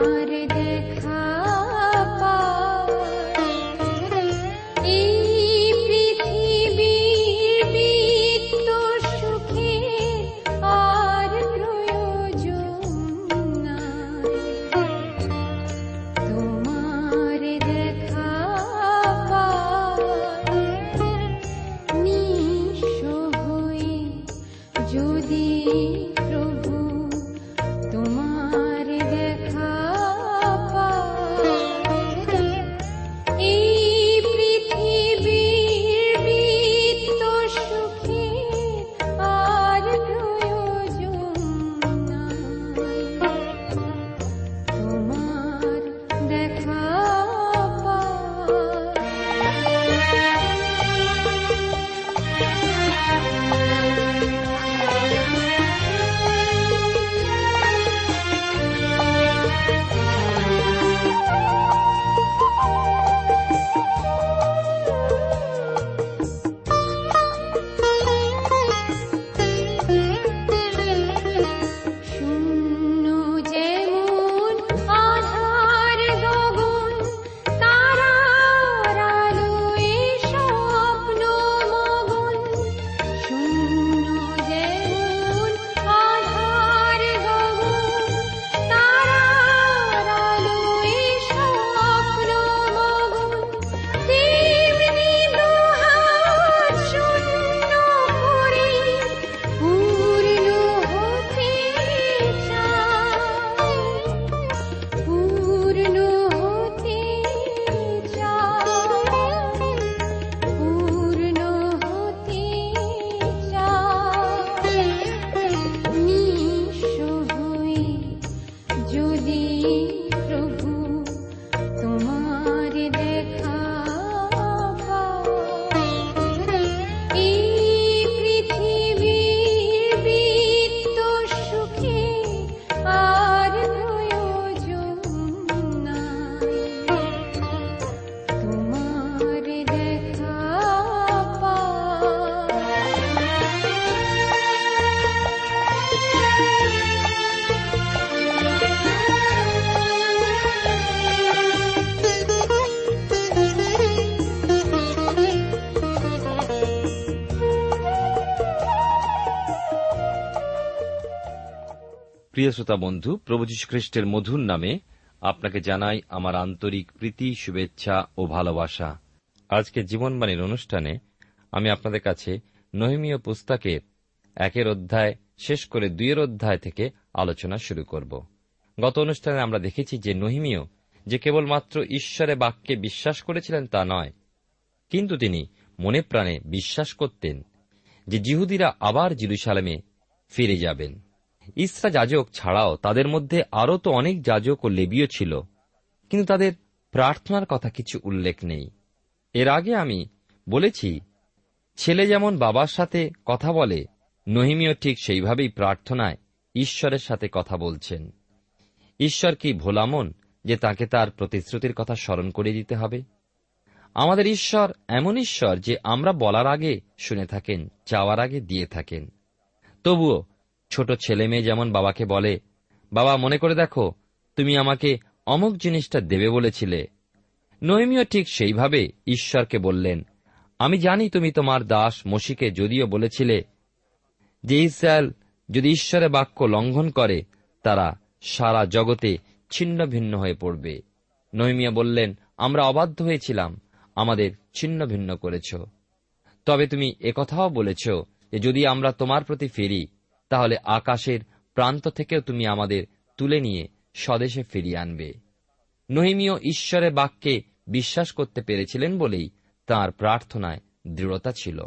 তোমার শ্রোতা বন্ধু, প্রভু খ্রিস্টের মধুর নামে আপনাকে জানাই আমার আন্তরিক প্রীতি, শুভেচ্ছা ও ভালোবাসা। আজকে জীবনবাণীর অনুষ্ঠানে আমি আপনাদের কাছে নহিমীয় পুস্তকের একের অধ্যায়, শেষ করে দুইয়ের অধ্যায় থেকে আলোচনা শুরু করব। গত অনুষ্ঠানে আমরা দেখেছি যে নহিমীয় যে কেবলমাত্র ঈশ্বরে বাক্যে বিশ্বাস করেছিলেন তা নয়, কিন্তু তিনি মনে প্রাণে বিশ্বাস করতেন যে জিহুদিরা আবার জিরুসালামে ফিরে যাবেন। ইসরা যাজক ছাড়াও তাদের মধ্যে আরও তো অনেক যাজক ও লেবীয় ছিল, কিন্তু তাদের প্রার্থনার কথা কিছু উল্লেখ নেই। এর আগে আমি বলেছি, ছেলে যেমন বাবার সাথে কথা বলে, নহিমিও ঠিক সেইভাবেই প্রার্থনায় ঈশ্বরের সাথে কথা বলছেন। ঈশ্বর কি ভোলামন যে তাকে তার প্রতিশ্রুতির কথা স্মরণ করে দিতে হবে? আমাদের ঈশ্বর এমন ঈশ্বর যে আমরা বলার আগে শুনে থাকেন, চাওয়ার আগে দিয়ে থাকেন। তবুও ছোট ছেলে মেয়ে যেমন বাবাকে বলে, বাবা, মনে করে দেখো, তুমি আমাকে অমুক জিনিসটা দেবে বলেছিলে। নহিমিও ঠিক সেইভাবে ঈশ্বরকে বললেন, আমি জানি তুমি তোমার দাস মসিকে যদিও বলেছিলে যে ইসরায়েল যদি ঈশ্বরের বাক্য লঙ্ঘন করে, তারা সারা জগতে ছিন্ন ভিন্ন হয়ে পড়বে। নৈমিয়া বললেন, আমরা অবাধ্য হয়েছিলাম, আমাদের ছিন্ন ভিন্ন করেছ। তবে তুমি একথাও বলেছ যে যদি আমরা তোমার প্রতি ফিরি তাহলে আকাশের প্রান্ত থেকেও তুমি আমাদের তুলে নিয়ে স্বদেশে ফিরিয়ে আনবে। নহিমীয় ঈশ্বরের বাক্যে বিশ্বাস করতে পেরেছিলেন বলেই তার প্রার্থনায় দৃঢ়তা ছিল।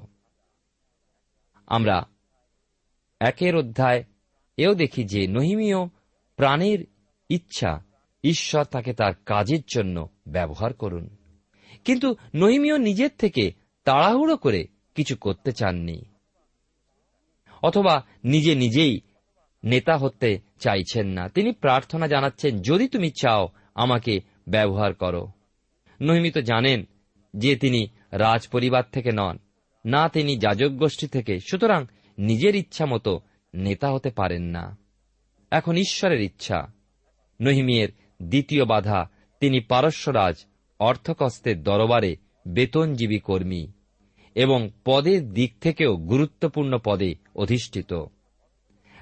আমরা একের অধ্যায় এও দেখি যে নহিমীয় প্রাণের ইচ্ছা ঈশ্বর তাকে তার কাজের জন্য ব্যবহার করুন। কিন্তু নহিমীয় নিজের থেকে তাড়াহুড়ো করে কিছু করতে চাননি। অথবা নিজে নিজেই নেতা হতে চাইছেন না। তিনি প্রার্থনা জানাচ্ছেন, যদি তুমি চাও আমাকে ব্যবহার করো। নহিমিত জানেন যে তিনি রাজ পরিবার থেকে নন, না তিনি যাজক গোষ্ঠী থেকে, সুতরাং নিজের ইচ্ছা মতো নেতা হতে পারেন না। এখন ঈশ্বরের ইচ্ছা। নহিমিয়ের দ্বিতীয় বাধা, তিনি পারস্যরাজ অর্থকস্তের দরবারে বেতনজীবী কর্মী এবং পদের দিক থেকেও গুরুত্বপূর্ণ পদে অধিষ্ঠিত।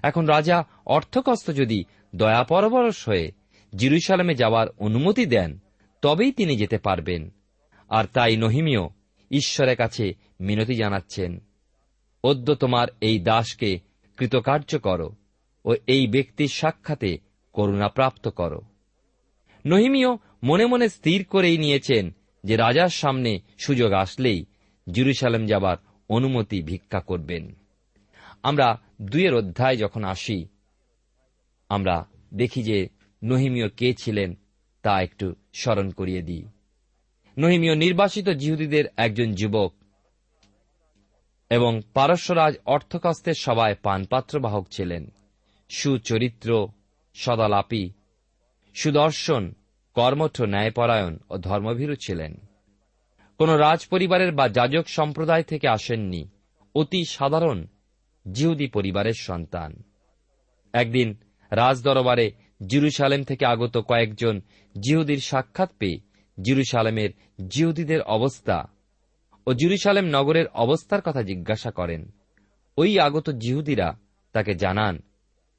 এখন রাজা অর্থকস্ত যদি দয়াপরবরস হয়ে জিরুসালামে যাওয়ার অনুমতি দেন, তবেই তিনি যেতে পারবেন। আর তাই নহিমিও ঈশ্বরের কাছে মিনতি জানাচ্ছেন, অদ্য তোমার এই দাসকে কৃতকার্য করো ও এই ব্যক্তির সাক্ষাতে করুণা প্রাপ্ত করো। নহিমিও মনে মনে স্থির করেই নিয়েছেন যে রাজার সামনে সুযোগ আসলেই জেরুসালেম যাবার অনুমতি ভিক্ষা করবেন। আমরা দুইয়ের অধ্যায় যখন আসি, আমরা দেখি যে নহিমীয় কে ছিলেন তা একটু স্মরণ করিয়ে দিই। নহিমীয় নির্বাসিত জিহুদীদের একজন যুবক এবং পারস্যরাজ অর্থকস্তের সভায় পানপাত্র বাহক ছিলেন। সুচরিত্র, সদালাপি, সুদর্শন, কর্মঠ ন্যায়পরায়ণ ও ধর্মভীরু ছিলেন। কোন রাজপরিবারের বা যাজক সম্প্রদায় থেকে আসেননি। অতি সাধারণ জিহুদি পরিবারের সন্তান। একদিন রাজদরবারে জিরুসালেম থেকে আগত কয়েকজন জিহুদির সাক্ষাৎ পেয়ে জিরুসালেমের জিহুদিদের অবস্থা ও জিরুসালেম নগরের অবস্থার কথা জিজ্ঞাসা করেন। ওই আগত জিহুদিরা তাকে জানান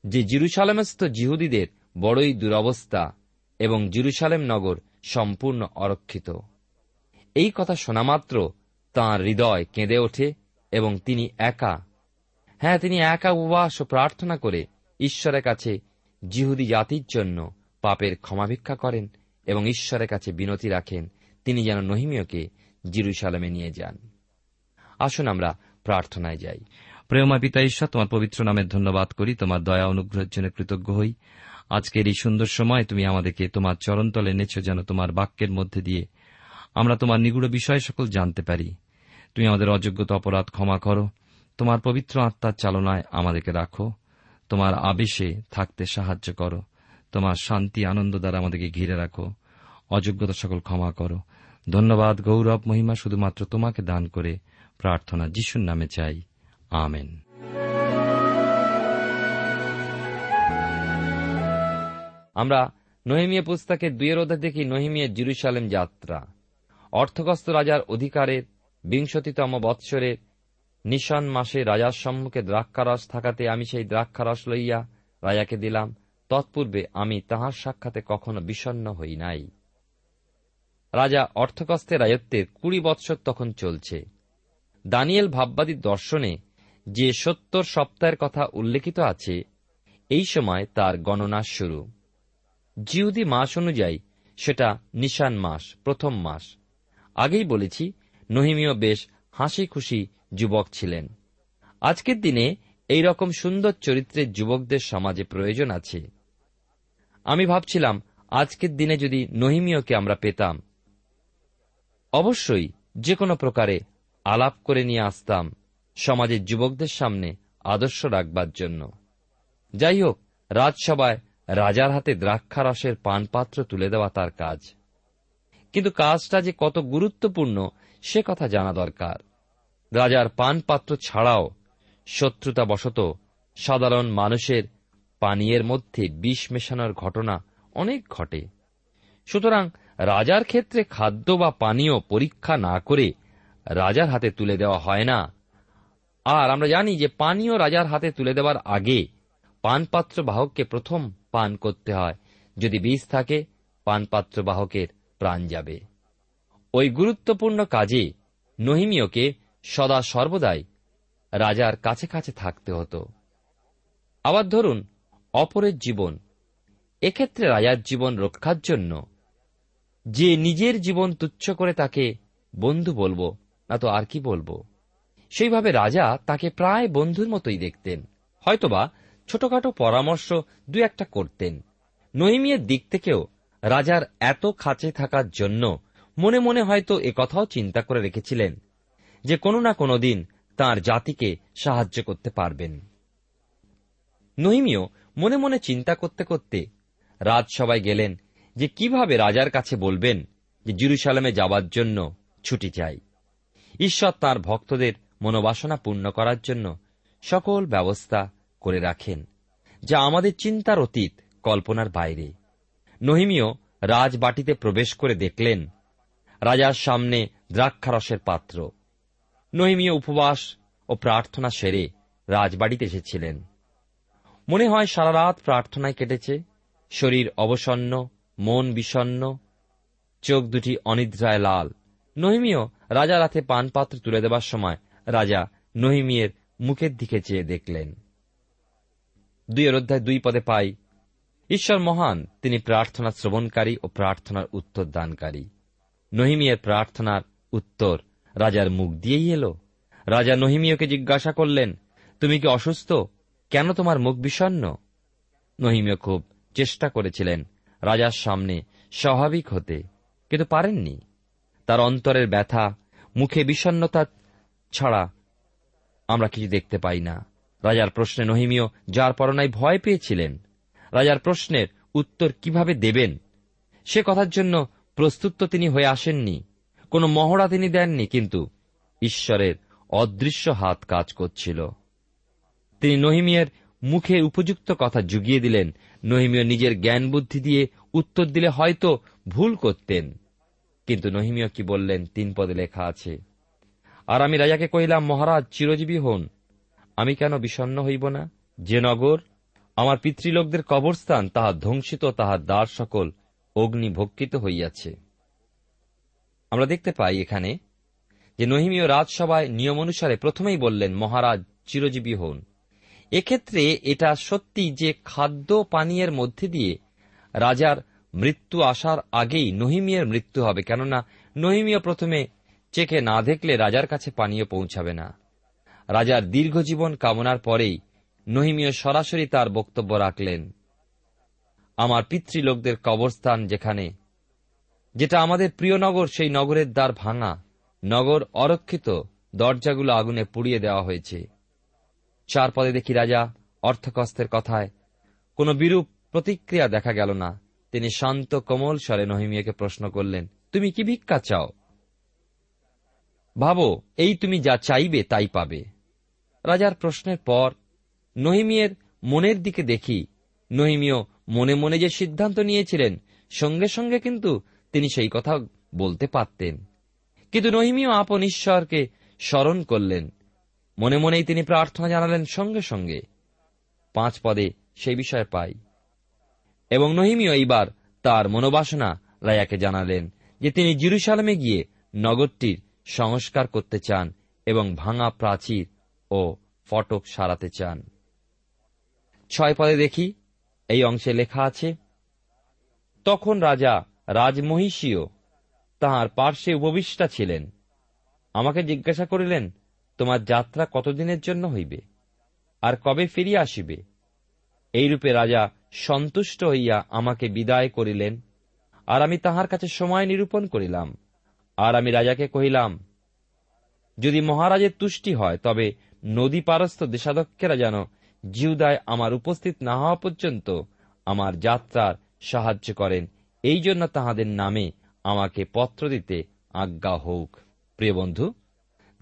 যে জিরুসালেমস্থ জিহুদিদের বড়ই দুরবস্থা এবং জিরুসালেম নগর সম্পূর্ণ অরক্ষিত। এই কথা শোনা মাত্র তাঁর হৃদয় কেঁদে ওঠে এবং তিনি একা হ্যাঁ তিনি একা উপবাস ও প্রার্থনা করে ঈশ্বরের কাছে জিহুদি জাতির জন্য পাপের ক্ষমা ভিক্ষা করেন এবং ঈশ্বরের কাছে বিনতি রাখেন। তিনি যেন নহিমীয়কে জিরুসালামে নিয়ে যান। আসুন আমরা প্রার্থনায় যাই। প্রেমা পিতা ঈশ্বর, তোমার পবিত্র নামের ধন্যবাদ করি, তোমার দয়া অনুগ্রহের জন্য কৃতজ্ঞ হই। আজকের এই সুন্দর সময় তুমি আমাদেরকে তোমার চরণতলে এনেছ যেন তোমার বাক্যের মধ্যে দিয়ে আমরা তোমার নিগুড় বিষয় সকল জানতে পারি। তুমি আমাদের অযোগ্যতা, অপরাধ ক্ষমা করো। তোমার পবিত্র আত্মার চালনায় আমাদেরকে রাখো। তোমার আবেশে থাকতে সাহায্য করো। তোমার শান্তি, আনন্দ দ্বারা আমাদেরকে ঘিরে রাখো। অযোগ্যতা সকল ক্ষমা করো। ধন্যবাদ, গৌরব, মহিমা শুধুমাত্র তোমাকে দান করে প্রার্থনা যিশুর নামে চাই। আমেন। আমরা নহিমিয়া পুস্তকের দুইয়ের অধ্যায় দেখি নহিমিয়া জিরুসালেম যাত্রা। অর্থগস্ত রাজার অধিকারের বিংশতিতম বৎসরের নিশান মাসে রাজার সম্মুখে দ্রাক্ষারস থাকাতে আমি সেই দ্রাক্ষারস লইয়া রাজাকে দিলাম। তৎপূর্বে আমি তাহার সাক্ষাতে কখনো বিষণ্ন হই নাই। রাজা অর্থকস্তের রাজত্বের কুড়ি বৎসর তখন চলছে। দানিয়েল ভাববাদীর দর্শনে যে সত্তর সপ্তাহের কথা উল্লেখিত আছে, এই সময় তার গণনা শুরু। জিহুদি মাস অনুযায়ী সেটা নিশান মাস, প্রথম মাস। আগেই বলেছি, নহিমীয় বেশ হাসি খুশি যুবক ছিলেন। আজকের দিনে এই রকম সুন্দর চরিত্রের যুবকদের সমাজে প্রয়োজন আছে। আমি ভাবছিলাম, আজকের দিনে যদি নহিমীয়কে আমরা পেতাম, অবশ্যই যে কোনো প্রকারে আলাপ করে নিয়ে আসতাম সমাজের যুবকদের সামনে আদর্শ রাখবার জন্য। যাই হোক, রাজসভায় রাজার হাতে দ্রাক্ষারসের পানপাত্র তুলে দেওয়া তার কাজ। কিন্তু কাজটা যে কত গুরুত্বপূর্ণ, সে কথা জানা দরকার। রাজার পানপাত্র ছাড়াও শত্রুতাবশত সাধারণ মানুষের পানীয়ের মধ্যে বিষ মেশানোর ঘটনা অনেক ঘটে। সুতরাং রাজার ক্ষেত্রে খাদ্য বা পানীয় পরীক্ষা না করে রাজার হাতে তুলে দেওয়া হয় না। আর আমরা জানি যে পানীয় রাজার হাতে তুলে দেওয়ার আগে পানপাত্র বাহককে প্রথম পান করতে হয়। যদি বীজ থাকে, পানপাত্র বাহকের প্রাণ যাবে। ওই গুরুত্বপূর্ণ কাজে নহিমিয়কে সদা সর্বদাই রাজার কাছে কাছে থাকতে হতো। আবার ধরুন, অপরের জীবন। এক্ষেত্রে রাজার জীবন রক্ষার জন্য যে নিজের জীবন তুচ্ছ করে তাকে বন্ধু বলব, না তো আর কি বলব? সেইভাবে রাজা তাকে প্রায় বন্ধুর মতোই দেখতেন। হয়তোবা ছোটখাটো পরামর্শ দু একটা করতেন। নহিমিয়ের দিক থেকেও রাজার এত খাঁচে থাকার জন্য মনে মনে হয়তো কথাও চিন্তা করে রেখেছিলেন। যে কোনো না কোনো দিন তাঁর জাতিকে সাহায্য করতে পারবেন। নহিমিও মনে মনে চিন্তা করতে করতে রাজসভায় গেলেন যে কীভাবে রাজার কাছে বলবেন যে জিরুসালামে যাবার জন্য ছুটি চাই। ঈশ্বর তার ভক্তদের মনোবাসনা পূর্ণ করার জন্য সকল ব্যবস্থা করে রাখেন, যা আমাদের চিন্তার অতীত কল্পনার বাইরে। নহিমিও রাজবাটিতে প্রবেশ করে দেখলেন রাজার সামনে দ্রাক্ষারসের পাত্র। নহিমিও উপবাস ও প্রার্থনা সেরে রাজবাড়িতে এসেছিলেন। মনে হয় সারা রাত প্রার্থনায় কেটেছে। শরীর অবসন্ন, মন বিষণ্ন চোখ দুটি অনিদ্রায় লাল। নহিমিও রাজার হাতে পানপাত্র তুলে দেবার সময় রাজা নহিমিয়ের মুখের দিকে চেয়ে দেখলেন। দুই অধ্যায় দুই পদে পাই, ঈশ্বর মহান, তিনি প্রার্থনা শ্রবণকারী ও প্রার্থনার উত্তর দানকারী নহিমিয়ের প্রার্থনার উত্তর রাজার মুখ দিয়েই এলো। রাজা নহিমিয়কে জিজ্ঞাসা করলেন, তুমি কি অসুস্থ? কেন তোমার মুখ বিষণ্ন? নহিমীয় খুব চেষ্টা করেছিলেন রাজার সামনে স্বাভাবিক হতে, কিন্তু পারেননি। তার অন্তরের ব্যথা, মুখে বিষণ্নতা ছাড়া আমরা কিছু দেখতে পাই না। রাজার প্রশ্নে নহিমীয় যার পরনায় ভয় পেয়েছিলেন, রাজার প্রশ্নের উত্তর কীভাবে দেবেন, সে কথার জন্য প্রস্তুত তিনি হয়ে আসেননি। কোনো মহড়া তিনি দেননি, কিন্তু ঈশ্বরের অদৃশ্য হাত কাজ করছিল। তিনি নহিমিয়ের মুখে উপযুক্ত কথা জুগিয়ে দিলেন। নহিমিয় নিজের জ্ঞান বুদ্ধি দিয়ে উত্তর দিলে হয়তো ভুল করতেন। কিন্তু নহিমিয় কি বললেন, তিন পদে লেখা আছে, আর আমি রাজাকে কহিলাম, মহারাজ, চিরজীবী হন। আমি কেন বিষণ্ন হইব না? যে নগর, আমার পিতৃলোকদের কবরস্থান, তাহা ধ্বংসিত, তাহার দ্বার সকল অগ্নি ভক্ষিত হইয়াছে। আমরা দেখতে পাই এখানে যে নহিমীয় রাজসভায় নিয়ম অনুসারে প্রথমেই বললেন, মহারাজ, চিরজীবী হন এক্ষেত্রে এটা সত্যি যে খাদ্য পানীয়ের মধ্যে দিয়ে রাজার মৃত্যু আসার আগেই নহিমিয়ের মৃত্যু হবে, কেননা নহিমিয় প্রথমে চেকে না দেখলে রাজার কাছে পানীয় পৌঁছাবে না। রাজার দীর্ঘজীবন কামনার পরেই নহিমীয় সরাসরি তার বক্তব্য রাখলেন, আমার পিতৃলোকদের কবরস্থান যেখানে যেটা আমাদের প্রিয় নগর, সেই নগরের দ্বার ভাঙা। নগর অরক্ষিত, দরজাগুলো আগুনে পুড়িয়ে দেওয়া হয়েছে। চার পদে দেখি রাজা অর্থকস্তের কথায়, কোনো বিরূপ প্রতিক্রিয়া দেখা গেল না। তিনি শান্ত, কোমল স্বরে নহিমিয়াকে প্রশ্ন করলেন, তুমি কি ভিক্ষা চাও? ভাবো, এই তুমি যা চাইবে তাই পাবে। রাজার প্রশ্নের পর নহিমিয়ের মনের দিকে দেখি। নহিমিয় মনে মনে যে সিদ্ধান্ত নিয়েছিলেন, সঙ্গে সঙ্গে কিন্তু তিনি সেই কথা বলতে পারতেন। কিন্তু নহিমিও আপন ঈশ্বরকে স্মরণ করলেন। মনে মনেই তিনি প্রার্থনা জানালেন সঙ্গে সঙ্গে। পাঁচ পদে সেই বিষয়ে পাই। এবং নহিমিও এইবার তার মনোবাসনা রায়াকে জানালেন যে তিনি জিরুসালামে গিয়ে নগরটির সংস্কার করতে চান এবং ভাঙা প্রাচীর ও ফটক সারাতে চান। ছয় পদে দেখি, এই অংশে লেখা আছে, তখন রাজা রাজমহিষীও তাহার পার্শ্বে উপবিষ্টা ছিলেন। আমাকে জিজ্ঞাসা করিলেন, তোমার যাত্রা কতদিনের জন্য হইবে? আর কবে ফিরিয়া আসিবে? এইরূপে রাজা সন্তুষ্ট হইয়া আমাকে বিদায় করিলেন, আর আমি তাহার কাছে সময় নিরূপণ করিলাম। আর আমি রাজাকে কহিলাম, যদি মহারাজের তুষ্টি হয়, তবে নদী পারস্থ দেশাধ্যক্ষেরা যেন জিউদায় আমার উপস্থিত না হওয়া পর্যন্ত আমার যাত্রার সাহায্য করেন। এই জন্য তাহাদের নামে আমাকে পত্র দিতে আজ্ঞা হোক প্রিয় বন্ধু,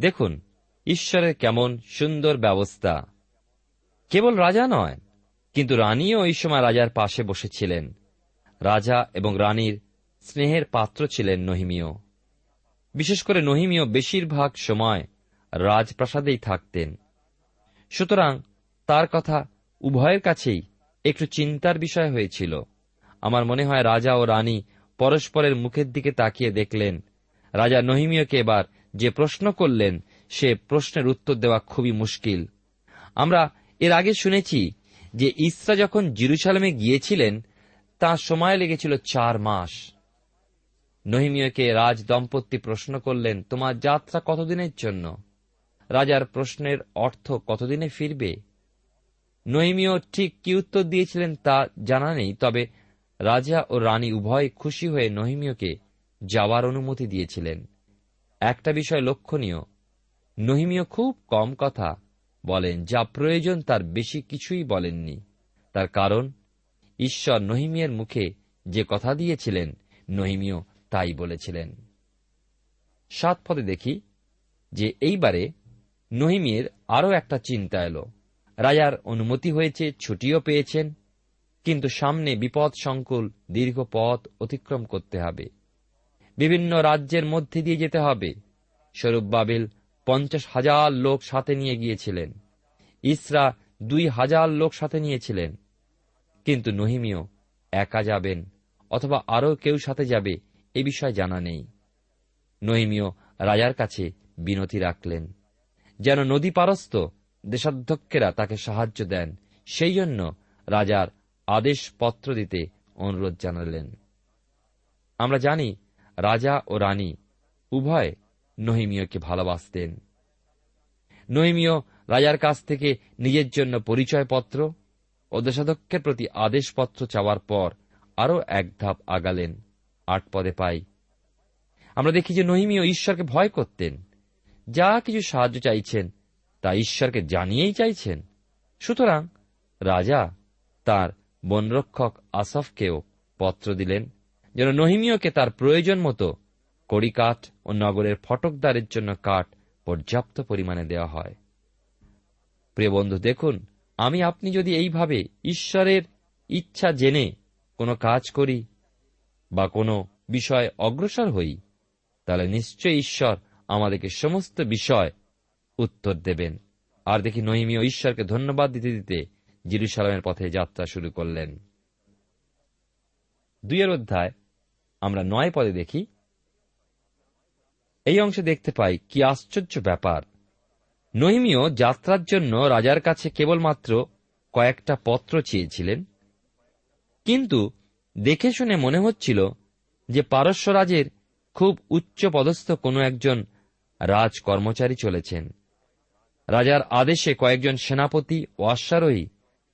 দেখুন, ঈশ্বরের কেমন সুন্দর ব্যবস্থা। কেবল রাজা নয়, কিন্তু রানীও এই সময় রাজার পাশে বসেছিলেন। রাজা এবং রানীর স্নেহের পাত্র ছিলেন নহিমীয়। বিশেষ করে নহিমীয় বেশিরভাগ সময় রাজপ্রাসাদেই থাকতেন। সুতরাং তার কথা উভয়ের কাছেই একটু চিন্তার বিষয় হয়েছিল। আমার মনে হয় রাজা ও রানী পরস্পরের মুখের দিকে তাকিয়ে দেখলেন। রাজা নহিমীয়কে এবার যে প্রশ্ন করলেন, সে প্রশ্নের উত্তর দেওয়া খুবই মুশকিল। আমরা এর আগে শুনেছি যে ইসরা যখন জিরুসালামে গিয়েছিলেন, তার সময় লেগেছিল চার মাস। নহিমীয়কে রাজ দম্পতি প্রশ্ন করলেন, তোমার যাত্রা কতদিনের জন্য? রাজার প্রশ্নের অর্থ কতদিনে ফিরবে? নহিমীয় ঠিক কি উত্তর দিয়েছিলেন তা জানা নেই, তবে রাজা ও রানী উভয় খুশি হয়ে নহিমীয়কে যাওয়ার অনুমতি দিয়েছিলেন। একটা বিষয় লক্ষণীয়, নহিমীয় খুব কম কথা বলেন, যা প্রয়োজন তার বেশি কিছুই বলেননি। তার কারণ, ঈশ্বর নহিমিয়ের মুখে যে কথা দিয়েছিলেন, নহিমীয় তাই বলেছিলেন। সাত পদে দেখি যে এইবারে নহিমিয়ের আরও একটা চিন্তা এলো। রাজার অনুমতি হয়েছে, ছুটিও পেয়েছেন কিন্তু সামনে বিপদ সংকুল দীর্ঘ পথ অতিক্রম করতে হবে। বিভিন্ন রাজ্যের মধ্যে দিয়ে যেতে হবে। স্বরূপ বাবিল পঞ্চাশ হাজার লোক সাথে নিয়ে গিয়েছিলেন। ইসরা দুই হাজার লোক সাথে নিয়েছিলেন। কিন্তু নহিমিও একা যাবেন অথবা আরও কেউ সাথে যাবে এ বিষয়ে জানা নেই। নহিমিও রাজার কাছে বিনতি রাখলেন, যেন নদী পারস্থ দেশাধ্যক্ষেরা তাকে সাহায্য দেন। সেই জন্য রাজার আদেশ পত্র দিতে অনুরোধ জানালেন। আমরা জানি, রাজা ও রানী উভয় নহিমীয়কে ভালোবাসতেন। নহিমীয় রাজার কাছ থেকে নিজের জন্য পরিচয়পত্র ও দেশাধ্যক্ষের প্রতি আদেশপত্র চাওয়ার পর আরও এক ধাপ আগালেন, আট পদে পাই। আমরা দেখি যে নহিমীয় ঈশ্বরকে ভয় করতেন। যা কিছু সাহায্য চাইছেন, তা ঈশ্বরকে জানিয়েই চাইছেন। সুতরাং রাজা তার বনরক্ষক আসফকেও পত্র দিলেন, যেন নহিমীয়কে তার প্রয়োজন মতো কড়িকাঠ ও নগরের ফটকদারের জন্য কাঠ পর্যাপ্ত পরিমাণে দেওয়া হয়। প্রিয় বন্ধু, দেখুন, আমি আপনি যদি এইভাবে ঈশ্বরের ইচ্ছা জেনে কোনো কাজ করি বা কোনো বিষয় অগ্রসর হই, তাহলে নিশ্চয় ঈশ্বর আমাদেরকে সমস্ত বিষয় উত্তর দেবেন। আর দেখি নহিমীয় ঈশ্বরকে ধন্যবাদ দিতে দিতে জিরুসালামের পথে যাত্রা শুরু করলেন। দুইয়ের অধ্যায়, আমরা নয় পদে দেখি, এই অংশে দেখতে পাই কি আশ্চর্য ব্যাপার। নহিমীয় যাত্রার জন্য রাজার কাছে কেবলমাত্র কয়েকটা পত্র চেয়েছিলেন। কিন্তু দেখে শুনে মনে হচ্ছিল যে পারস্য রাজের খুব উচ্চ পদস্থ কোনো একজন রাজ কর্মচারী চলেছেন। রাজার আদেশে কয়েকজন সেনাপতি ও অশ্বারোহী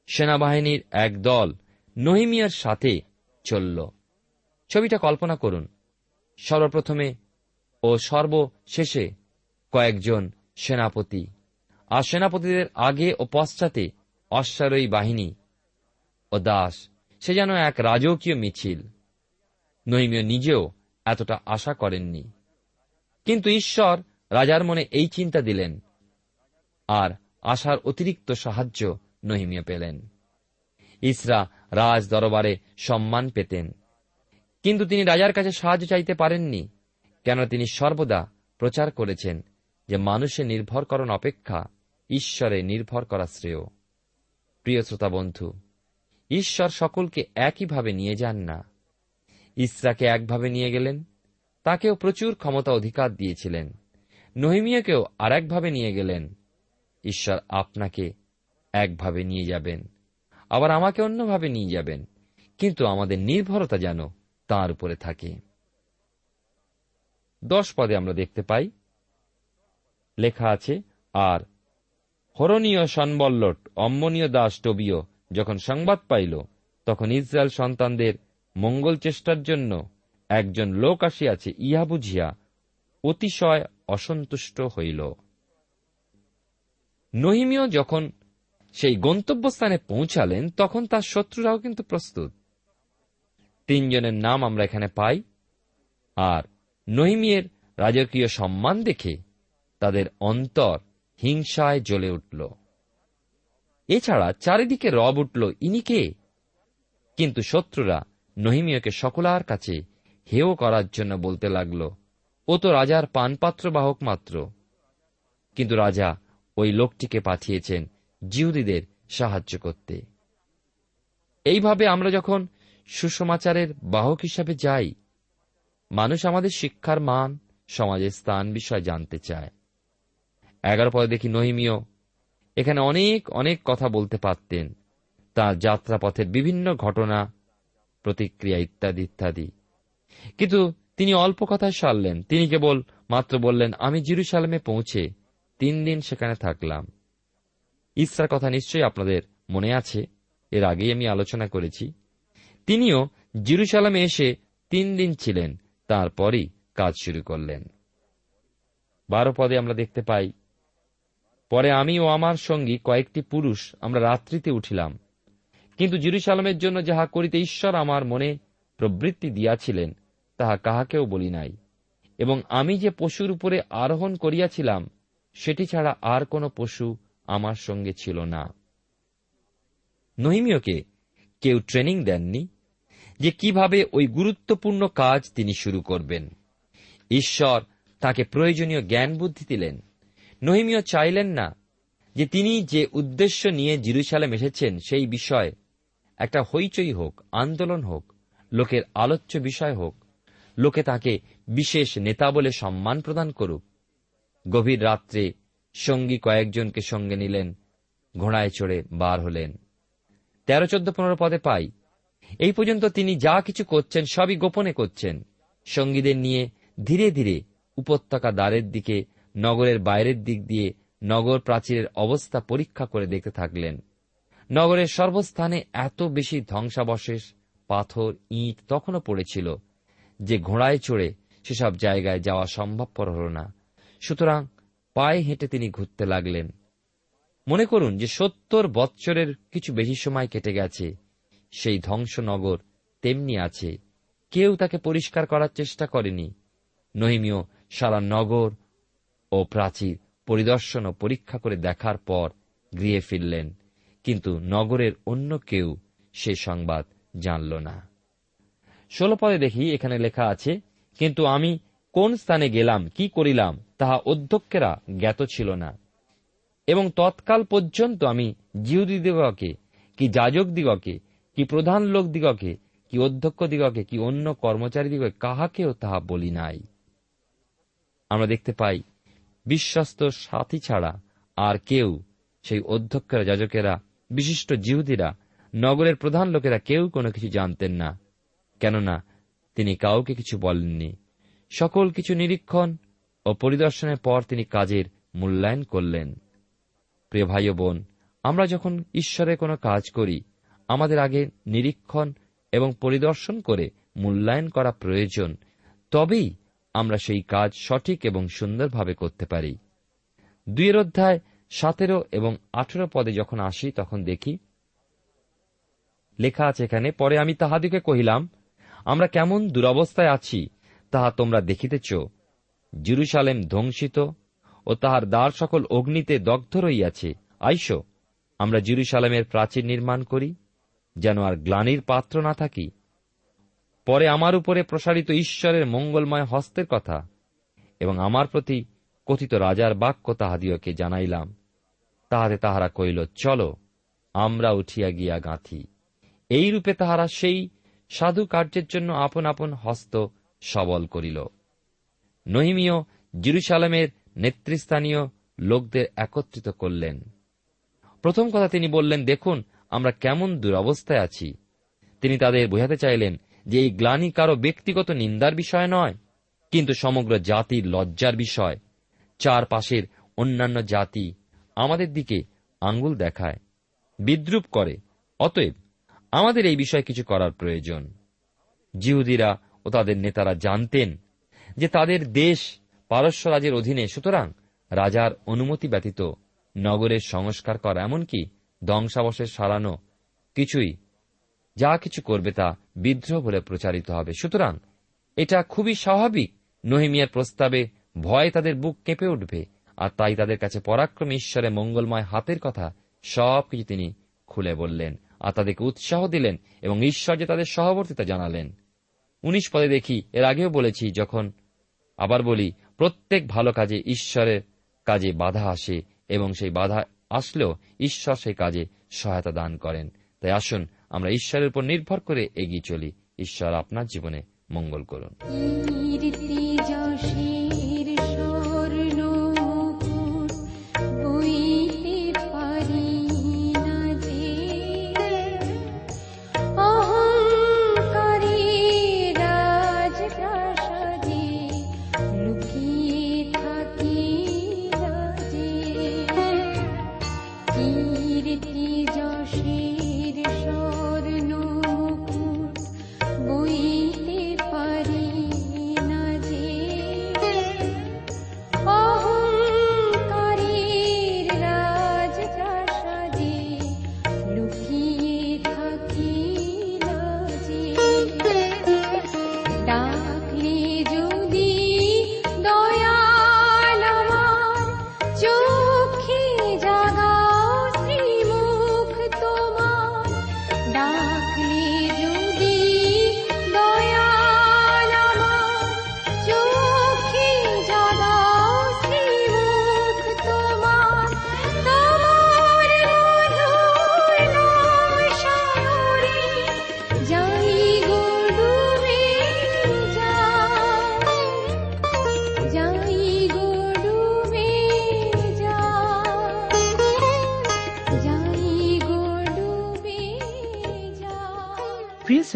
সেনাবাহিনীর এক দল নহিমিয়ার সাথে চলল। ছবিটা কল্পনা করুন। সর্বপ্রথমে ও সর্বশেষে কয়েকজন সেনাপতি। আর সেনাপতিদের আগে ও পশ্চাতে অশ্বারোহী বাহিনী ও দাস। সে যেন এক রাজকীয় মিছিল। নহিমীয় নিজেও এতটা আশা করেননি। কিন্তু ঈশ্বর রাজার মনে এই চিন্তা দিলেন। আর আশার অতিরিক্ত সাহায্য নহিমিয়া পেলেন। ইসরা রাজ দরবারে সম্মান পেতেন। কিন্তু তিনি রাজার কাছে সাহায্য চাইতে পারেননি, কেন তিনি সর্বদা প্রচার করেছেন যে মানুষে নির্ভর করণ অপেক্ষা, ঈশ্বরে নির্ভর করা শ্রেয়। প্রিয় শ্রোতা বন্ধু, ঈশ্বর সকলকে একইভাবে নিয়ে যান না। ইসরাকে একভাবে নিয়ে গেলেন, তাকেও প্রচুর ক্ষমতা অধিকার দিয়েছিলেন। নহিমিয়াকেও আর একভাবে নিয়ে গেলেন। ঈশ্বর আপনাকে একভাবে নিয়ে যাবেন, আবার আমাকে অন্যভাবে নিয়ে যাবেন, কিন্তু আমাদের নির্ভরতা যেন তাঁর উপরে থাকে। দশ পদে আমরা দেখতে পাই, লেখা আছে, আর হরণীয় সনবল্লট অম্মনীয় দাস টবিও যখন সংবাদ পাইল, তখন ইসরায়েল সন্তানদের মঙ্গল চেষ্টার জন্য একজন লোক আসিয়াছে, ইহা বুঝিয়া অতিশয় অসন্তুষ্ট হইল। নহিমিও যখন সেই গন্তব্যস্থানে পৌঁছালেন, তখন তার শত্রুরাও কিন্তু প্রস্তুত। তিনজনের নাম আমরা এখানে পাই। আর নহিমিয়ের রাজকীয় সম্মান দেখে তাদের অন্তর হিংসায় জ্বলে উঠল। এছাড়া চারিদিকে রব উঠল ইনি কে কিন্তু শত্রুরা নহিমিয়কে সকলার কাছে হেয় করার জন্য বলতে লাগল, ও তো রাজার পানপাত্র বাহক মাত্র কিন্তু রাজা ওই লোকটিকে পাঠিয়েছেন জিহুদীদের সাহায্য করতে। এইভাবে আমরা যখন সুসমাচারের বাহক হিসাবে যাই, মানুষ আমাদের শিক্ষার মান, সমাজের স্থান বিষয় জানতে চায়। এগারো পরে দেখি নহিমিও এখানে অনেক অনেক কথা বলতে পারতেন। তার যাত্রাপথের বিভিন্ন ঘটনা, প্রতিক্রিয়া ইত্যাদি ইত্যাদি। কিন্তু তিনি অল্প কথায় সারলেন। তিনি কেবল মাত্র বললেন, আমি জিরুসালামে পৌঁছে তিন দিন সেখানে থাকলাম। ইসরার কথা নিশ্চয়ই আপনাদের মনে আছে। এর আগেই আমি আলোচনা করেছি। তিনিও জিরুসালামে এসে তিন দিন ছিলেন, তারপরই কাজ শুরু করলেন। বারো পদে আমরা দেখতে পাই, পরে আমি ও আমার সঙ্গী কয়েকটি পুরুষ আমরা রাত্রিতে উঠিলাম। কিন্তু জিরুসালামের জন্য যাহা করিতে ঈশ্বর আমার মনে প্রবৃত্তি দিয়াছিলেন, তাহা কাহাকেও বলি নাই। এবং আমি যে পশুর উপরে আরোহণ করিয়াছিলাম, সেটি ছাড়া আর কোন পশু আমার সঙ্গে ছিল না। নহিমিয়কে কেউ ট্রেনিং দেননি যে কীভাবে ওই গুরুত্বপূর্ণ কাজ তিনি শুরু করবেন। ঈশ্বর তাকে প্রয়োজনীয় জ্ঞান বুদ্ধি দিলেন। নহিমিয় চাইলেন না যে তিনি যে উদ্দেশ্য নিয়ে জিরুসালাম এসেছেন সেই বিষয় একটা হইচই হোক, আন্দোলন হোক, লোকের আলোচ্য বিষয় হোক, লোকে তাকে বিশেষ নেতা বলে সম্মান প্রদান করুক। গভীর রাত্রে সঙ্গী কয়েকজনকে সঙ্গে নিলেন, ঘোড়ায় চড়ে বার হলেন। তেরো, চোদ্দ, পনেরো পদে পাই। এই পর্যন্ত তিনি যা কিছু করছেন সবই গোপনে করছেন। সঙ্গীদের নিয়ে ধীরে ধীরে উপত্যকা দ্বারের দিকে, নগরের বাইরের দিক দিয়ে নগর প্রাচীরের অবস্থা পরীক্ষা করে দেখতে থাকলেন। নগরের সর্বস্থানে এত বেশি ধ্বংসাবশেষ, পাথর, ইট তখনও পড়েছিল যে ঘোড়ায় চড়ে সেসব জায়গায় যাওয়া সম্ভবপর হল না। সুতরাং পায়ে হেঁটে তিনি ঘুরতে লাগলেন। মনে করুন যে সত্তর বৎসরের কিছু বেশি সময় কেটে গেছে। সেই ধ্বংসনগর তেমনি আছে। কেউ তাকে পরিষ্কার করার চেষ্টা করেনি। নহিমিও সারা নগর ও প্রাচীর পরিদর্শন ও পরীক্ষা করে দেখার পর গৃহে ফিরলেন। কিন্তু নগরের অন্য কেউ সে সংবাদ জানল না। ষোলো পরে দেখি এখানে লেখা আছে, কিন্তু আমি কোন স্থানে গেলাম, কি করিলাম, তাহা অধ্যক্ষেরা জ্ঞাত ছিল না। এবং তৎকাল পর্যন্ত আমি জিহুদিদিগকে কি যাজক দিগকে, কি প্রধান লোক দিগকে, কি অধ্যক্ষ দিগকে, কি অন্য কর্মচারী দিগকে কাহাকেও তাহা বলি নাই। আমরা দেখতে পাই, বিশ্বস্ত সাথী ছাড়া আর কেউ, সেই অধ্যক্ষেরা, যাজকেরা, বিশিষ্ট জিহুদিরা, নগরের প্রধান লোকেরা কেউ কোনো কিছু জানতেন না। কেননা, তিনি কাউকে কিছু বলেননি। সকল কিছু নিরীক্ষণ ও পরিদর্শনের পর তিনি কাজের মূল্যায়ন করলেন। প্রিয় ভাই বোন, আমরা যখন ঈশ্বরের কোনো কাজ করি, আমাদের আগে নিরীক্ষণ এবং পরিদর্শন করে মূল্যায়ন করা প্রয়োজন, তবেই আমরা সেই কাজ সঠিক এবং সুন্দরভাবে করতে পারি। দুইয়ের অধ্যায় সতেরো এবং আঠেরো পদে যখন আসি, তখন দেখি, লেখা আছে এখানে, পরে আমি তাহাদিকে কহিলাম, আমরা কেমন দুরবস্থায় আছি তাহা তোমরা দেখিতেছ, জিরুসালেম ধ্বংসিত ও তাহার দ্বার সকল অগ্নিতে দগ্ধ রইয়াছে। আইস, আমরা জিরুসালামের প্রাচীর নির্মাণ করি, যেন আর গ্লানির পাত্র না থাকি। পরে আমার উপরে প্রসারিত ঈশ্বরের মঙ্গলময় হস্তের কথা এবং আমার প্রতি কথিত রাজার বাক্য তাহাদিওকে জানাইলাম। তাহাতে তাহারা কইল চলো, আমরা উঠিয়া গিয়া গাঁথি। এই রূপে তাহারা সেই সাধু কার্যের জন্য আপন আপন হস্ত সবল করিল। নহিমীয় জিরুসালামের নেতৃস্থানীয় লোকদের একত্রিত করলেন। প্রথম কথা তিনি বললেন, দেখুন, আমরা কেমন দুরবস্থায় আছি। তিনি তাদের বোঝাতে চাইলেন যে, এই গ্লানি কারও ব্যক্তিগত নিন্দার বিষয় নয়, কিন্তু সমগ্র জাতির লজ্জার বিষয়। চারপাশের অন্যান্য জাতি আমাদের দিকে আঙ্গুল দেখায়, বিদ্রুপ করে। অতএব আমাদের এই বিষয়ে কিছু করার প্রয়োজন। জিহুদিরা ও তাদের নেতারা জানতেন যে তাদের দেশ পারস্য রাজের অধীনে। সুতরাং রাজার অনুমতি ব্যতীত নগরের সংস্কার করা, এমনকি ধ্বংসাবশেষ সারানো কিছুই, যা কিছু করবে তা বিদ্রোহ বলে প্রচারিত হবে। সুতরাং এটা খুবই স্বাভাবিক। নহিমিয়ার প্রস্তাবে ভয় তাদের বুক কেঁপে উঠবে, আর তাই তাদের কাছে পরাক্রমী ঈশ্বরের মঙ্গলময় হাতের কথা সবকিছু তিনি খুলে বললেন, আর তাদেরকে উৎসাহ দিলেন এবং ঈশ্বর যে তাদের সহবর্তিতা জানালেন। উনিশ পদে দেখি, এর আগেও বলেছি, যখন আবার বলি, প্রত্যেক ভালো কাজে ঈশ্বরের কাজে বাধা আসে এবং সেই বাধা আসলেও ঈশ্বর সেই কাজে সহায়তা দান করেন। তাই আসুন, আমরা ঈশ্বরের উপর নির্ভর করে এগিয়ে চলি। ঈশ্বর আপনার জীবনে মঙ্গল করুন।